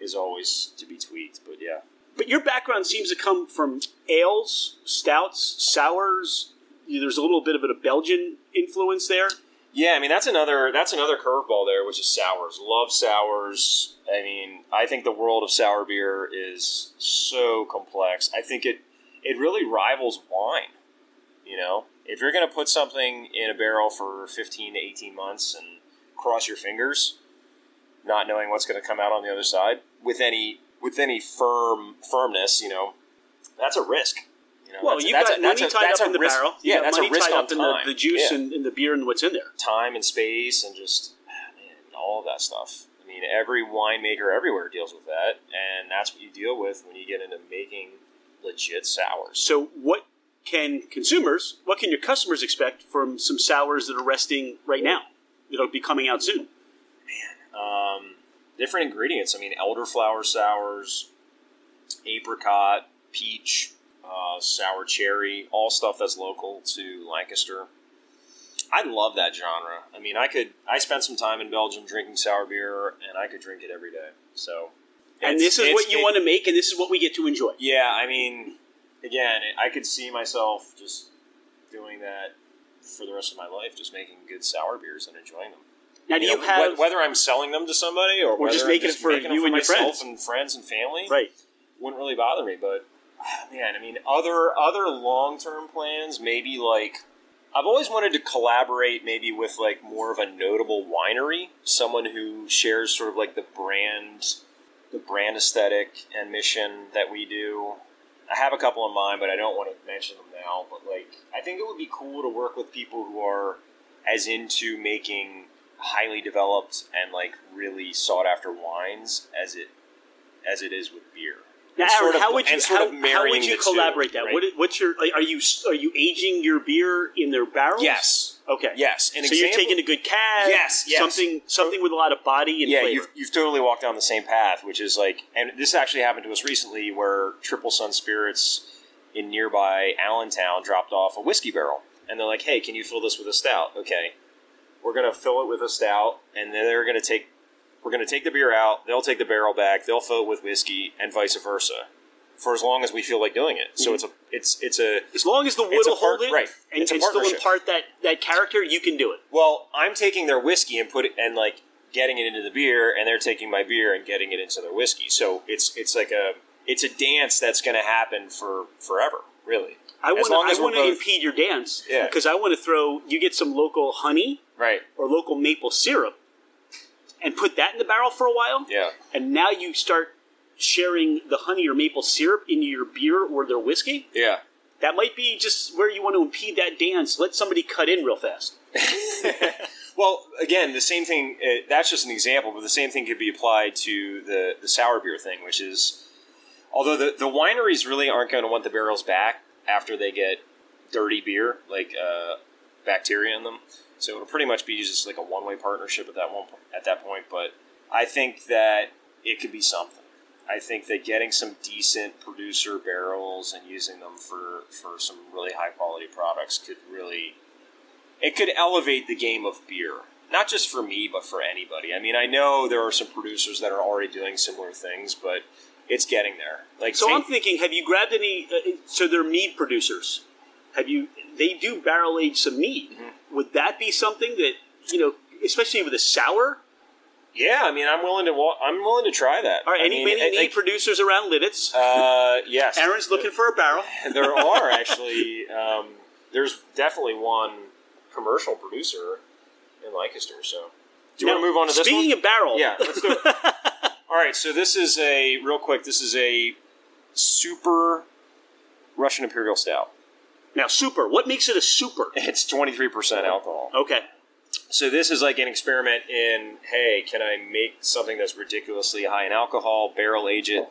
is always to be tweaked, but yeah. But your background seems to come from ales, stouts, sours. There's a little bit of a Belgian influence there. Yeah, I mean that's another that's another curveball there, which is sours. Love sours. I mean, I think the world of sour beer is so complex. I think it it really rivals wine. You know, if you're going to put something in a barrel for 15 to 18 months and cross your fingers, not knowing what's going to come out on the other side with any with any firm firmness. You know, that's a risk. Well, that's, you've that's got a, money that's a, tied that's up in the risk, barrel. You Yeah, got that's money a risk tied on up in the, the juice Yeah. and, and the beer and what's in there. time and space and just ah, man, all that stuff. I mean, every winemaker everywhere deals with that, and that's what you deal with when you get into making legit sours. So, what can consumers, what can your customers expect from some sours that are resting right now? That'll be coming out soon. Um, different ingredients. I mean, elderflower sours, apricot, peach, uh, sour cherry, all stuff that's local to Lancaster. I love that genre. I mean, I could. I spent some time in Belgium drinking sour beer, and I could drink it every day. So, And this is what you it- want to make, and this is what we get to enjoy. Yeah, I mean, again, I could see myself just doing that for the rest of my life, just making good sour beers and enjoying them. Now, do you, know, have whether I'm selling them to somebody or, whether just I'm making it for you and your myself friends. and friends and family, right? wouldn't really bother me. But man, I mean, other other long term plans, maybe like I've always wanted to collaborate, maybe with like more of a notable winery, someone who shares sort of like the brand, the brand aesthetic and mission that we do. I have a couple in mind, but I don't want to mention them now. But like, I think it would be cool to work with people who are as into making highly developed and like really sought after wines as it as it is with beer. Now, Aaron, sort of- how would you sort how, how would you the two, collaborate that? right? What, what's your are you are you aging your beer in their barrels? Yes. Okay. Yes. An so you're taking a good cab. Yes, yes. Something something with a lot of body and yeah, you've, you've totally walked down the same path, which is like, and this actually happened to us recently where Triple Sun Spirits in nearby Allentown dropped off a whiskey barrel. And they're like, hey, can you fill this with a stout? Okay. We're going to fill it with a stout, and then they're going to take, we're going to take the beer out, they'll take the barrel back, they'll fill it with whiskey, and vice versa. For as long as we feel like doing it. So Mhm. it's a, it's, it's a, as long as the wood will hold it, right. and, It's and still impart that that character, you can do it. Well, I'm taking their whiskey and put it and like getting it into the beer, and they're taking my beer and getting it into their whiskey. So it's it's like a it's a dance that's going to happen for forever, really. I want to I want to impede your dance Yeah. because I want to throw you get some local honey Right. or local maple syrup and put that in the barrel for a while, Yeah. and now you start sharing the honey or maple syrup into your beer or their whiskey. Yeah. That might be just where you want to impede that dance. Let somebody cut in real fast. Well, again, the same thing. Uh, that's just an example, but the same thing could be applied to the the sour beer thing, which is, although the the wineries really aren't going to want the barrels back after they get dirty beer, like uh, bacteria in them. So it'll pretty much be just like a one way partnership at that one at that point. But I think that it could be something. I think that getting some decent producer barrels and using them for for some really high quality products could really it could elevate the game of beer. Not just for me, but for anybody. I mean, I know there are some producers that are already doing similar things, but it's getting there. Like So I'm thinking, have you grabbed any? Uh, so they're mead producers. Have you? They do barrel age some mead. Mm-hmm. Would that be something that you know, especially with a sour? yeah, I mean, I'm willing to. wa- I'm willing to try that. Are I any mean, many I- like, producers around Lititz? uh, yes, Aaron's looking for a barrel. there are actually. Um, there's definitely one commercial producer in Lancaster. So, do you Now, want to move on to this Speaking one? of barrel, Yeah, let's do it. All right, so this is a real quick. This is a super Russian Imperial Stout. Now, super. What makes it a super? It's twenty three percent alcohol. Okay. So this is like an experiment in hey, can I make something that's ridiculously high in alcohol, barrel age it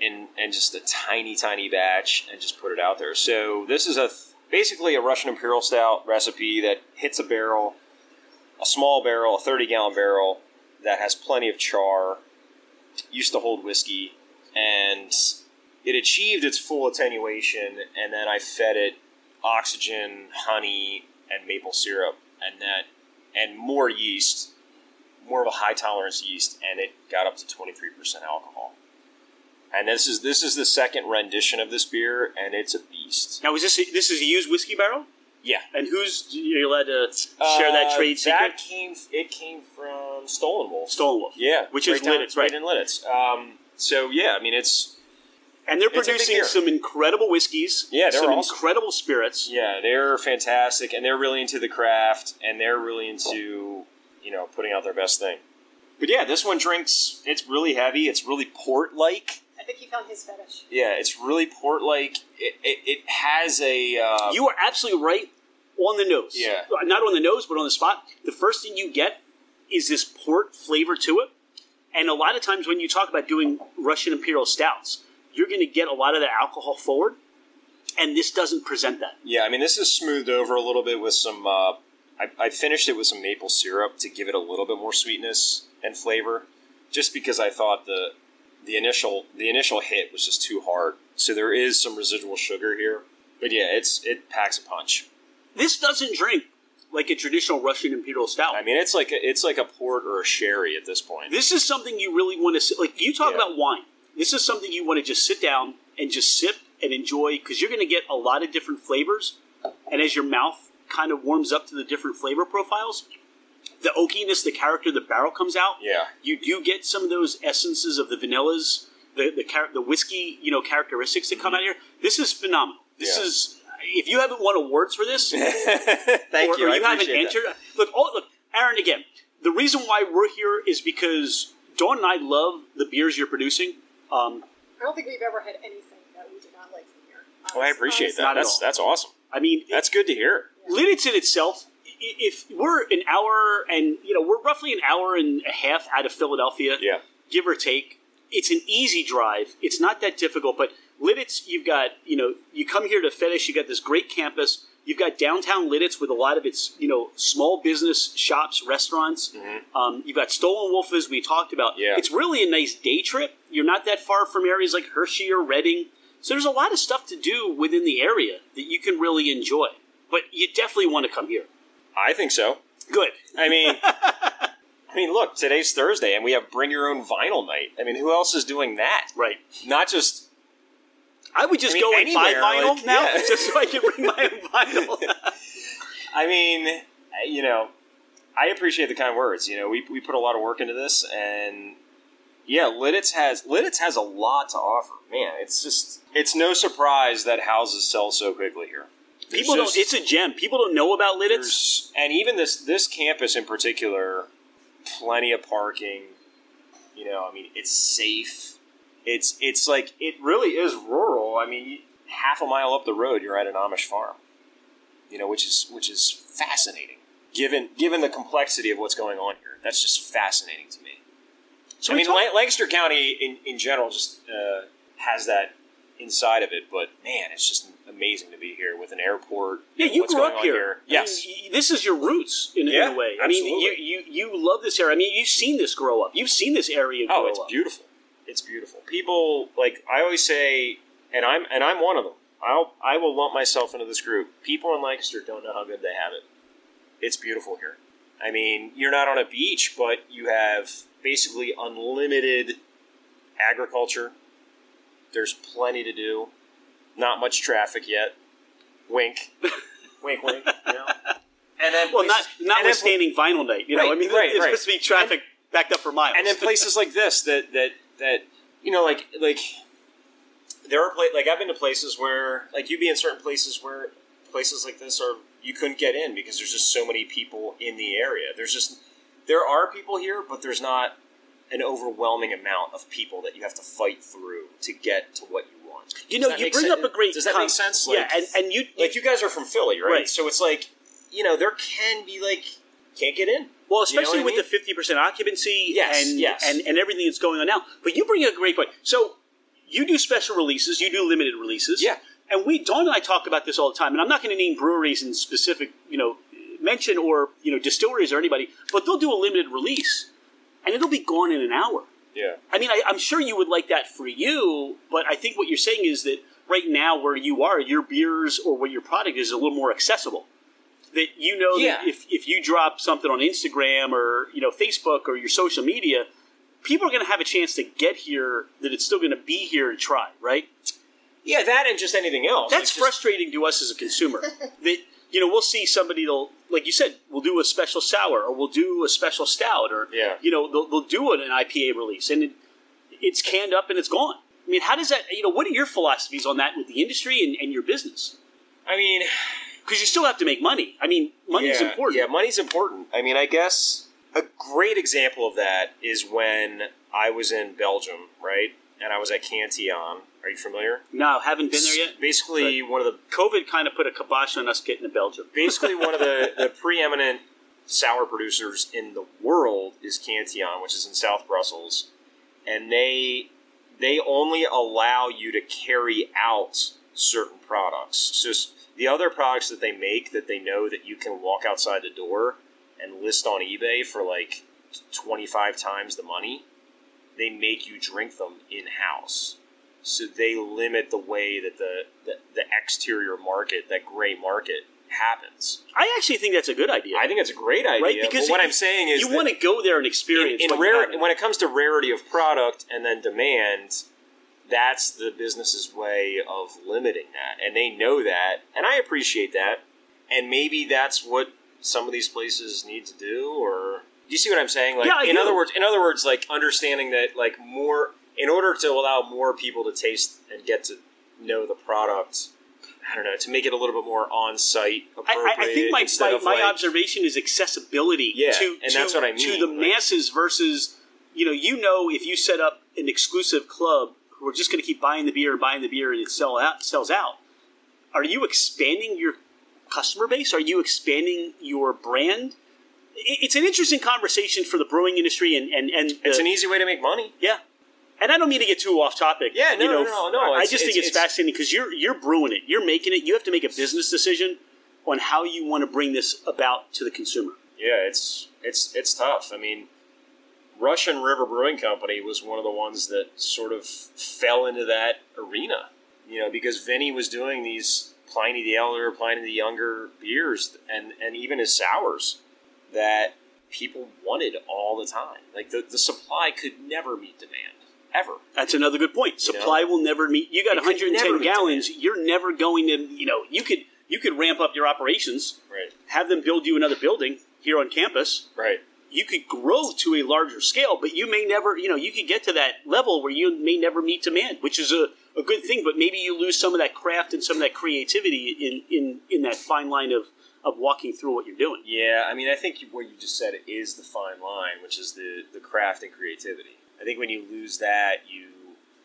in and just a tiny, tiny batch, and just put it out there. So this is a basically a Russian Imperial Stout recipe that hits a barrel, a small barrel, a thirty gallon barrel that has plenty of char, used to hold whiskey, and it achieved its full attenuation, and then I fed it oxygen, honey, and maple syrup, and that and more yeast, more of a high tolerance yeast, and it got up to twenty three percent alcohol. And this is this is the second rendition of this beer, and it's a beast. Now, is this this is a used whiskey barrel? Yeah, And who's you're allowed to share that Uh, trade secret? That came it came from Stoll & Wolfe. Stolen Wolf. Yeah, Which is down- Lititz, right. in Lititz. Um, so yeah, I mean it's And they're It's producing some incredible whiskeys. Yeah, they're some awesome. incredible spirits. Yeah, they're fantastic, and they're really into the craft, and they're really into you know putting out their best thing. But yeah, this one drinks. It's really heavy. It's really port like. I think he found his fetish. Yeah, it's really port like. It, it, it has a. Uh, You are absolutely right on the nose. Yeah. Not on the nose, but on the spot. The first thing you get is this port flavor to it. And a lot of times when you talk about doing Russian Imperial Stouts, you're going to get a lot of that alcohol forward. And this doesn't present that. yeah, I mean, this is smoothed over a little bit with some. Uh, I, I finished it with some maple syrup to give it a little bit more sweetness and flavor, just because I thought the the initial the initial hit was just too hard. So there is some residual sugar here, but yeah, it's it packs a punch. This doesn't drink like a traditional Russian Imperial Stout. I mean, it's like a, it's like a port or a sherry at this point. This is something you really want to. Like you talk Yeah. about wine. This is something you want to just sit down and just sip and enjoy because you're going to get a lot of different flavors. And as your mouth kind of warms up to the different flavor profiles, the oakiness, the character, the barrel comes out. yeah, You do get some of those essences of the vanillas, the the, char- the whiskey, you know, characteristics that come out mm-hmm. here. This is phenomenal. This Yeah. is if you haven't won awards for this, thank or, you. or you haven't that. entered. Look, all, look, Aaron. Again, the reason why we're here is because Dawn and I love the beers you're producing. Um, I don't think we've ever had anything that we did not like from here. Well, I appreciate honestly. That. at That's that's awesome. I mean, That's good to hear. Lititz in itself. If we're an hour and you know we're roughly an hour and a half out of Philadelphia, Yeah. give or take. It's an easy drive. It's not that difficult. But Lititz, you've got you know you come here to Fetish. You got this great campus. You've got downtown Lititz with a lot of its you know small business shops, restaurants. Um, you've got Stoll & Wolfe as we talked about. Yeah. It's really a nice day trip. You're not that far from areas like Hershey or Reading. So there's a lot of stuff to do within the area that you can really enjoy. But you definitely want to come here. I think so. Good. I mean, I mean, look, today's Thursday, and we have Bring Your Own Vinyl Night. I mean, who else is doing that? Right. Not just I would just I mean, go and buy vinyl like, now, yeah. just so I can bring my own vinyl. I mean, you know, I appreciate the kind words. You know, we, we put a lot of work into this, and yeah, Lititz has Lititz has a lot to offer. Man, it's just it's no surprise that houses sell so quickly here. There's People just- don't. It's a gem. People don't know about Lititz. and even this this campus in particular, plenty of parking. You know, I mean, it's safe. It's it's like it really is rural. I mean, half a mile up the road, you're at an Amish farm. You know, which is which is fascinating. Given given the complexity of what's going on here, that's just fascinating to me. So I mean, talk- Lancaster County in, in general just uh, has that inside of it, but man, it's just amazing to be here with an airport. yeah, you grew up here. I Yes. mean, this is your roots in, in a way. I mean, you, you you love this area. I mean, you've seen this grow up. You've seen this area grow Oh, it's up. beautiful. It's beautiful. People like I always say, and I'm and I'm one of them. I'll I will lump myself into this group. People in Lancaster don't know how good they have it. It's beautiful here. I mean, you're not on a beach, but you have basically unlimited agriculture. There's plenty to do. Not much traffic yet. Wink, wink, wink. You know? And then Well, not places- and then- notwithstanding vinyl night. You know, Right, I mean, right, there's right. supposed to be traffic backed up for miles. and then places like this that that that you know like like there are pla- like I've been to places where like you'd be in certain places where places like this are you couldn't get in because there's just so many people in the area. There's just there are people here, but there's not an overwhelming amount of people that you have to fight through to get to what you want. you Does know, you bring sen- up a great. Does that con- make sense? yeah, Like- and and you, like you guys are from Philly, right? Right. So it's like you know there can be like can't get in. Well, You know especially I with the fifty percent occupancy Yes, and, yes. and and everything that's going on now. But you bring a great point. So you do special releases, you do limited releases, Yeah. And we Dawn and I talk about this all the time. And I'm not going to name breweries in specific, you know, mention or you know distilleries or anybody, but they'll do a limited release, and it'll be gone in an hour. Yeah. I mean, I, I'm sure you would like that for you, but I think what you're saying is that right now, where you are, your beers or what your product is a little more accessible. That you know Yeah. that if, if you drop something on Instagram or you know Facebook or your social media, people are going to have a chance to get here. That it's still going to be here and try, right? Yeah, that and just anything else. That's Like, just- frustrating to us as a consumer. that you know we'll see somebody that'll like you said we'll do a special sour or we'll do a special stout or Yeah. you know they'll, they'll do an, an IPA release and it, it's canned up and it's gone. I mean, how does that? You know, what are your philosophies on that with the industry and, and your business? I mean, Because you still have to make money. I mean, money's yeah, important. Yeah, money's important. I mean, I guess A great example of that is when I was in Belgium, right? And I was at Cantillon. Are you familiar? No, haven't been there yet. Basically, one of the COVID kind of put a kibosh on us getting to Belgium. basically one of the, the preeminent sour producers in the world is Cantillon, which is in South Brussels, and they they only allow you to carry out certain products. So the other products that they make that they know that you can walk outside the door and list on eBay for like twenty five times the money, they make you drink them in house. So they limit the way that the, the, the exterior market, that gray market, happens. I actually think that's a good idea. I think it's a great idea. right? Because but what I'm saying is you want to go there and experience in, in rare when it comes to rarity of product and then demand, that's the business's way of limiting that, and they know that, and I appreciate that, and maybe that's what some of these places need to do, or do you see what I'm saying? Like, Yeah, in do. other words, in other words, like understanding that, like more, in order to allow more people to taste and get to know the product. I don't know to make it a little bit more on-site I. I, I think my, my, my like, observation is accessibility Yeah, to, and to, that's what I mean to the like- masses versus, you know, you know if you set up an exclusive club who are just going to keep buying the beer, and buying the beer, and it sell out, sells out, are you expanding your customer base? Are you expanding your brand? It- It's an interesting conversation for the brewing industry and, and, and It's an easy way to make money. yeah. And I don't mean to get too off topic. Yeah, no, you know, no, no, no, I it's- just think it's- it's, it's- fascinating because you're you're brewing it, you're making it. You have to make a business decision on how you want to bring this about to the consumer. Yeah, it's it's it's tough. I mean, Russian River Brewing Company was one of the ones that sort of fell into that arena. You know, because Vinny was doing these Pliny the Elder, Pliny the Younger beers, and and even his sours that people wanted all the time. Like the, the supply could never meet demand ever. That's another good point. You know? Supply will never meet. You got It 110 gallons. You're never going to. You know, you could you could ramp up your operations, Right. have them build you another building here on campus. Right. You could grow to a larger scale, but you may never. You know, you could get to that level where you may never meet demand, which is a, a good thing. But maybe you lose some of that craft and some of that creativity in in in that fine line of of walking through what you're doing. Yeah, I mean, I think what you just said is the fine line, which is the the craft and creativity. I think when you lose that, you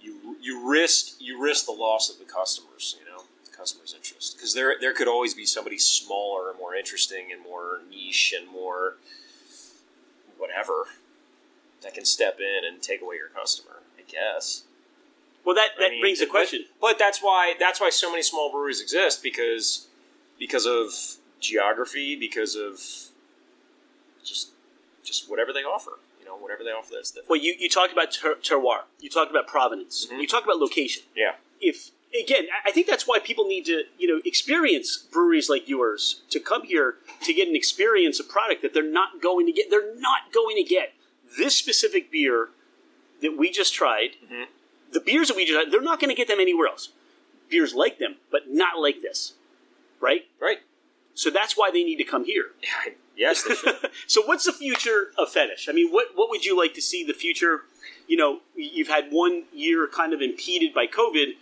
you you risk you risk the loss of the customers. You know, the customer's interest because there there could always be somebody smaller and more interesting and more niche and more whatever that can step in and take away your customer. I guess. Well, that that I mean, brings but- question. But that's why that's why so many small breweries exist because because of geography, because of just just whatever they offer. You know, whatever they offer that's different. Well, you, you talked about ter- terroir. You talked about provenance. Mhm. You talked about location. Yeah. If again, I- think that's why people need to you know experience breweries like yours to come here to get an experience, a product that they're not going to get. They're not going to get this specific beer that we just tried. Mhm. The beers that we just tried, they're not going to get them anywhere else. Beers like them, but not like this, right? Right. So that's why they need to come here. Yes, so what's the future of fetish? I mean, what what would you like to see the future? You know, you've had one year kind of impeded by COVID.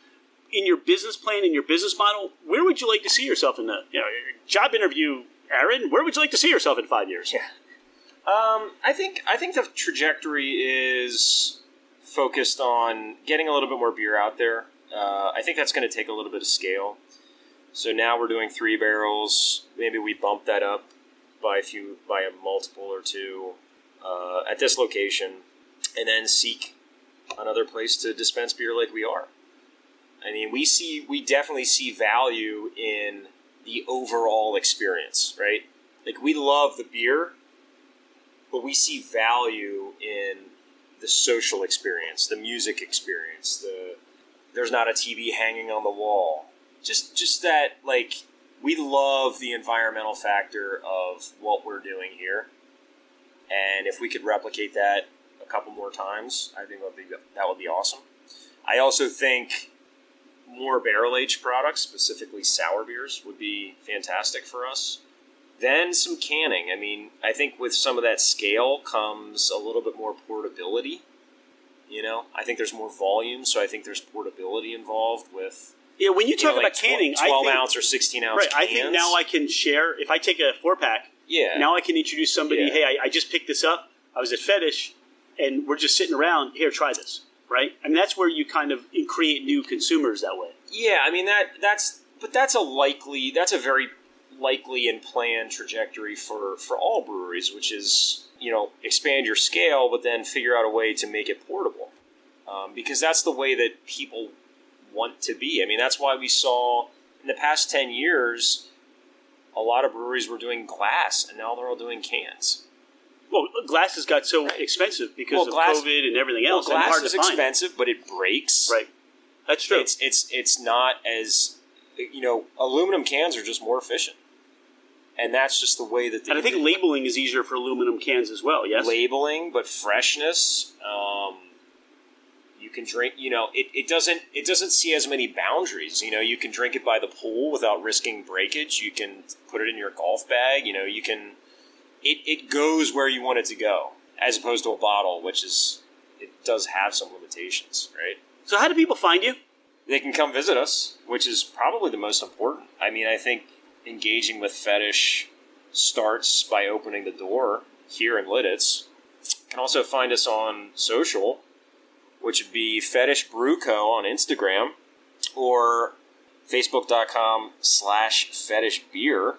In your business plan, in your business model, where would you like to see yourself in the you know job interview, Aaron? Where would you like to see yourself in five years? Yeah. Um, I think I think the trajectory is focused on getting a little bit more beer out there. Uh, I think that's going to take a little bit of scale. So now we're doing three barrels. Maybe we bump that up by a few, by a multiple or two uh, at this location, and then seek another place to dispense beer like we are. I mean, we see, we definitely see value in the overall experience, right? Like we love the beer, but we see value in the social experience, the music experience, the there's not a TV hanging on the wall. Just just that like we love the environmental factor of what we're doing here. And if we could replicate that a couple more times, I think that would be that would be awesome. I also think more barrel aged products, specifically sour beers, would be fantastic for us. Then some canning. I mean, I think with some of that scale comes a little bit more portability. You know, I think there's more volume, so I think there's portability involved with Yeah, when you you talk know, like about canning, twelve think, ounce or sixteen ounce. right. I think now I can share if I take a four pack Yeah. Now I can introduce somebody. Yeah. Hey, I, I just picked this up. I was at Fetish, and we're just sitting around. Here, try this. Right. I mean, that's where you kind of create new consumers that way. Yeah, I mean that that's but that's a likely that's a very likely and planned trajectory for for all breweries, which is you know expand your scale, but then figure out a way to make it portable, um, because that's the way that people want to be. I mean, that's why we saw in the past ten years a lot of breweries were doing glass, and now they're all doing cans. Well, glass has got so Right. expensive because Well, of glass- COVID and everything else. and glass hard is to find. expensive, but it breaks. Right. That's true. It's it's it's not as you know, aluminum cans are just more efficient, and that's just the way that they and I think labeling is easier for aluminum cans as well. Yes. labeling, but freshness. Um, can drink. You know, it, it doesn't it doesn't see as many boundaries. You know, you can drink it by the pool without risking breakage. You can put it in your golf bag. You know, you can. It it goes where you want it to go, as opposed to a bottle, which is it does have some limitations, right? So how do people find you? they can come visit us, which is probably the most important. I mean, I think engaging with fetish starts by opening the door here in Lititz. You can also find us on social, which would be Fetish Brew Co. on Instagram or facebook.com slash fetish beer,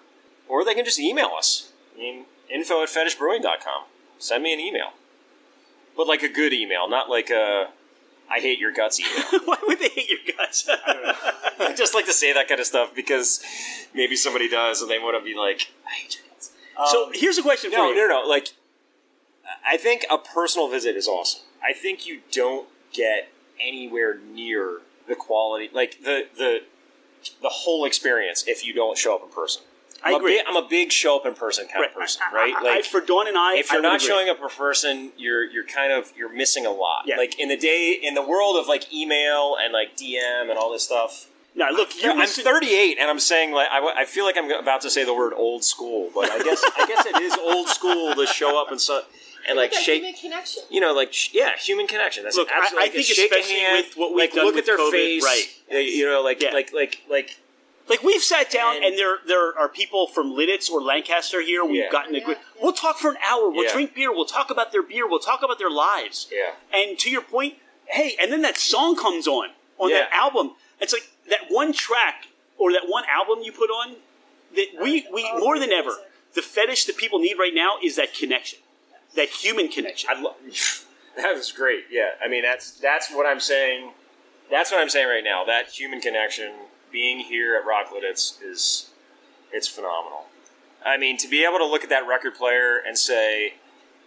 or they can just email us. I mean, info at fetishbrewing.com. Send me an email. But like a good email, not like a I hate your guts email. Why would they hate your guts? I just like to say that kind of stuff because maybe somebody does and they want to be like, I hate your guts. so Um, here's a question for you. no, you. no, no. Like, I think a personal visit is awesome. I think you don't get anywhere near the quality, like the the the whole experience, if you don't show up in person. I I'm agree. A big, I'm a big show up in person kind of person, right? I- I- Like for Dawn and I, if you're not agree. showing up in person, you're you're kind of you're missing a lot. Yeah. Like in the day in the world of like email and like DM and all this stuff. now look, you I'm listen- 38 and I'm saying like I, I feel like I'm about to say the word old school, but I guess I guess it is old school to show up and so and like that shake. human connection. You know, like sh- yeah, human connection. That's Look, I- absolutely. I like, think shake a especially hand, with what we've like done look with at their COVID, face, right. uh, You know, like Yeah. like like like Like we've sat down And- and, there there are people from Lititz or Lancaster here. We've Yeah. gotten a Yeah, good. yeah. We'll talk for an hour. We'll Yeah. drink beer. We'll talk about their beer. We'll talk about their lives. yeah. And to your point, hey, and then that song comes on on that album. It's like that one track or that one album you put on that we we Oh, more than ever the fetish that people need right now is that connection, that human connection. I love that was great. Yeah, I mean that's that's what I'm saying. That's what I'm saying right now. That human connection, being here at Rock Lititz is it's phenomenal. I mean, to be able to look at that record player and say,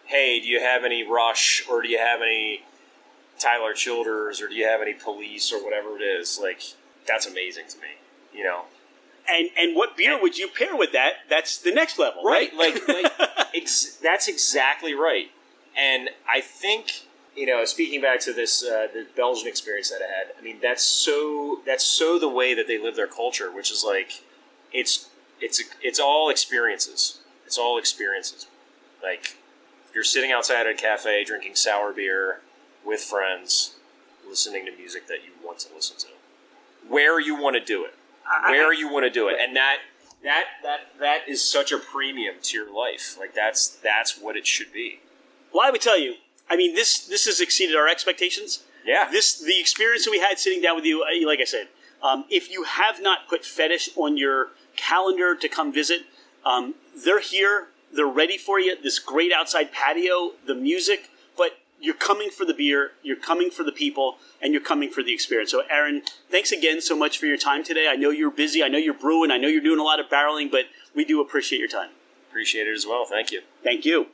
"Hey, do you have any Rush or do you have any Tyler Childers or do you have any Police or whatever it is?" Like that's amazing to me. You know, and and what beer would you pair with that? That's the next level, right? Right, like- like- Ex- that's exactly right. And I think you know, speaking back to this uh, the Belgian experience that I had, I mean, that's so that's so the way that they live their culture, which is like it's it's it's all experiences. It's all experiences. Like you're sitting outside at a cafe drinking sour beer with friends, listening to music that you want to listen to, where you want to do it where you want to do it, and that that that that is such a premium to your life. Like that's that's what it should be. Well, I would tell you. I mean, this this has exceeded our expectations. Yeah, This the experience that we had sitting down with you. uh, Like I said, um, if you have not put fetish on your calendar to come visit, um, they're here. They're ready for you. This great outside patio, the music, you're coming for the beer. You're coming for the people, and you're coming for the experience. So, Aaron, thanks again so much for your time today. I know you're busy. I know you're brewing. I know you're doing a lot of barreling, but we do appreciate your time. appreciate it as well. Thank you. Thank you.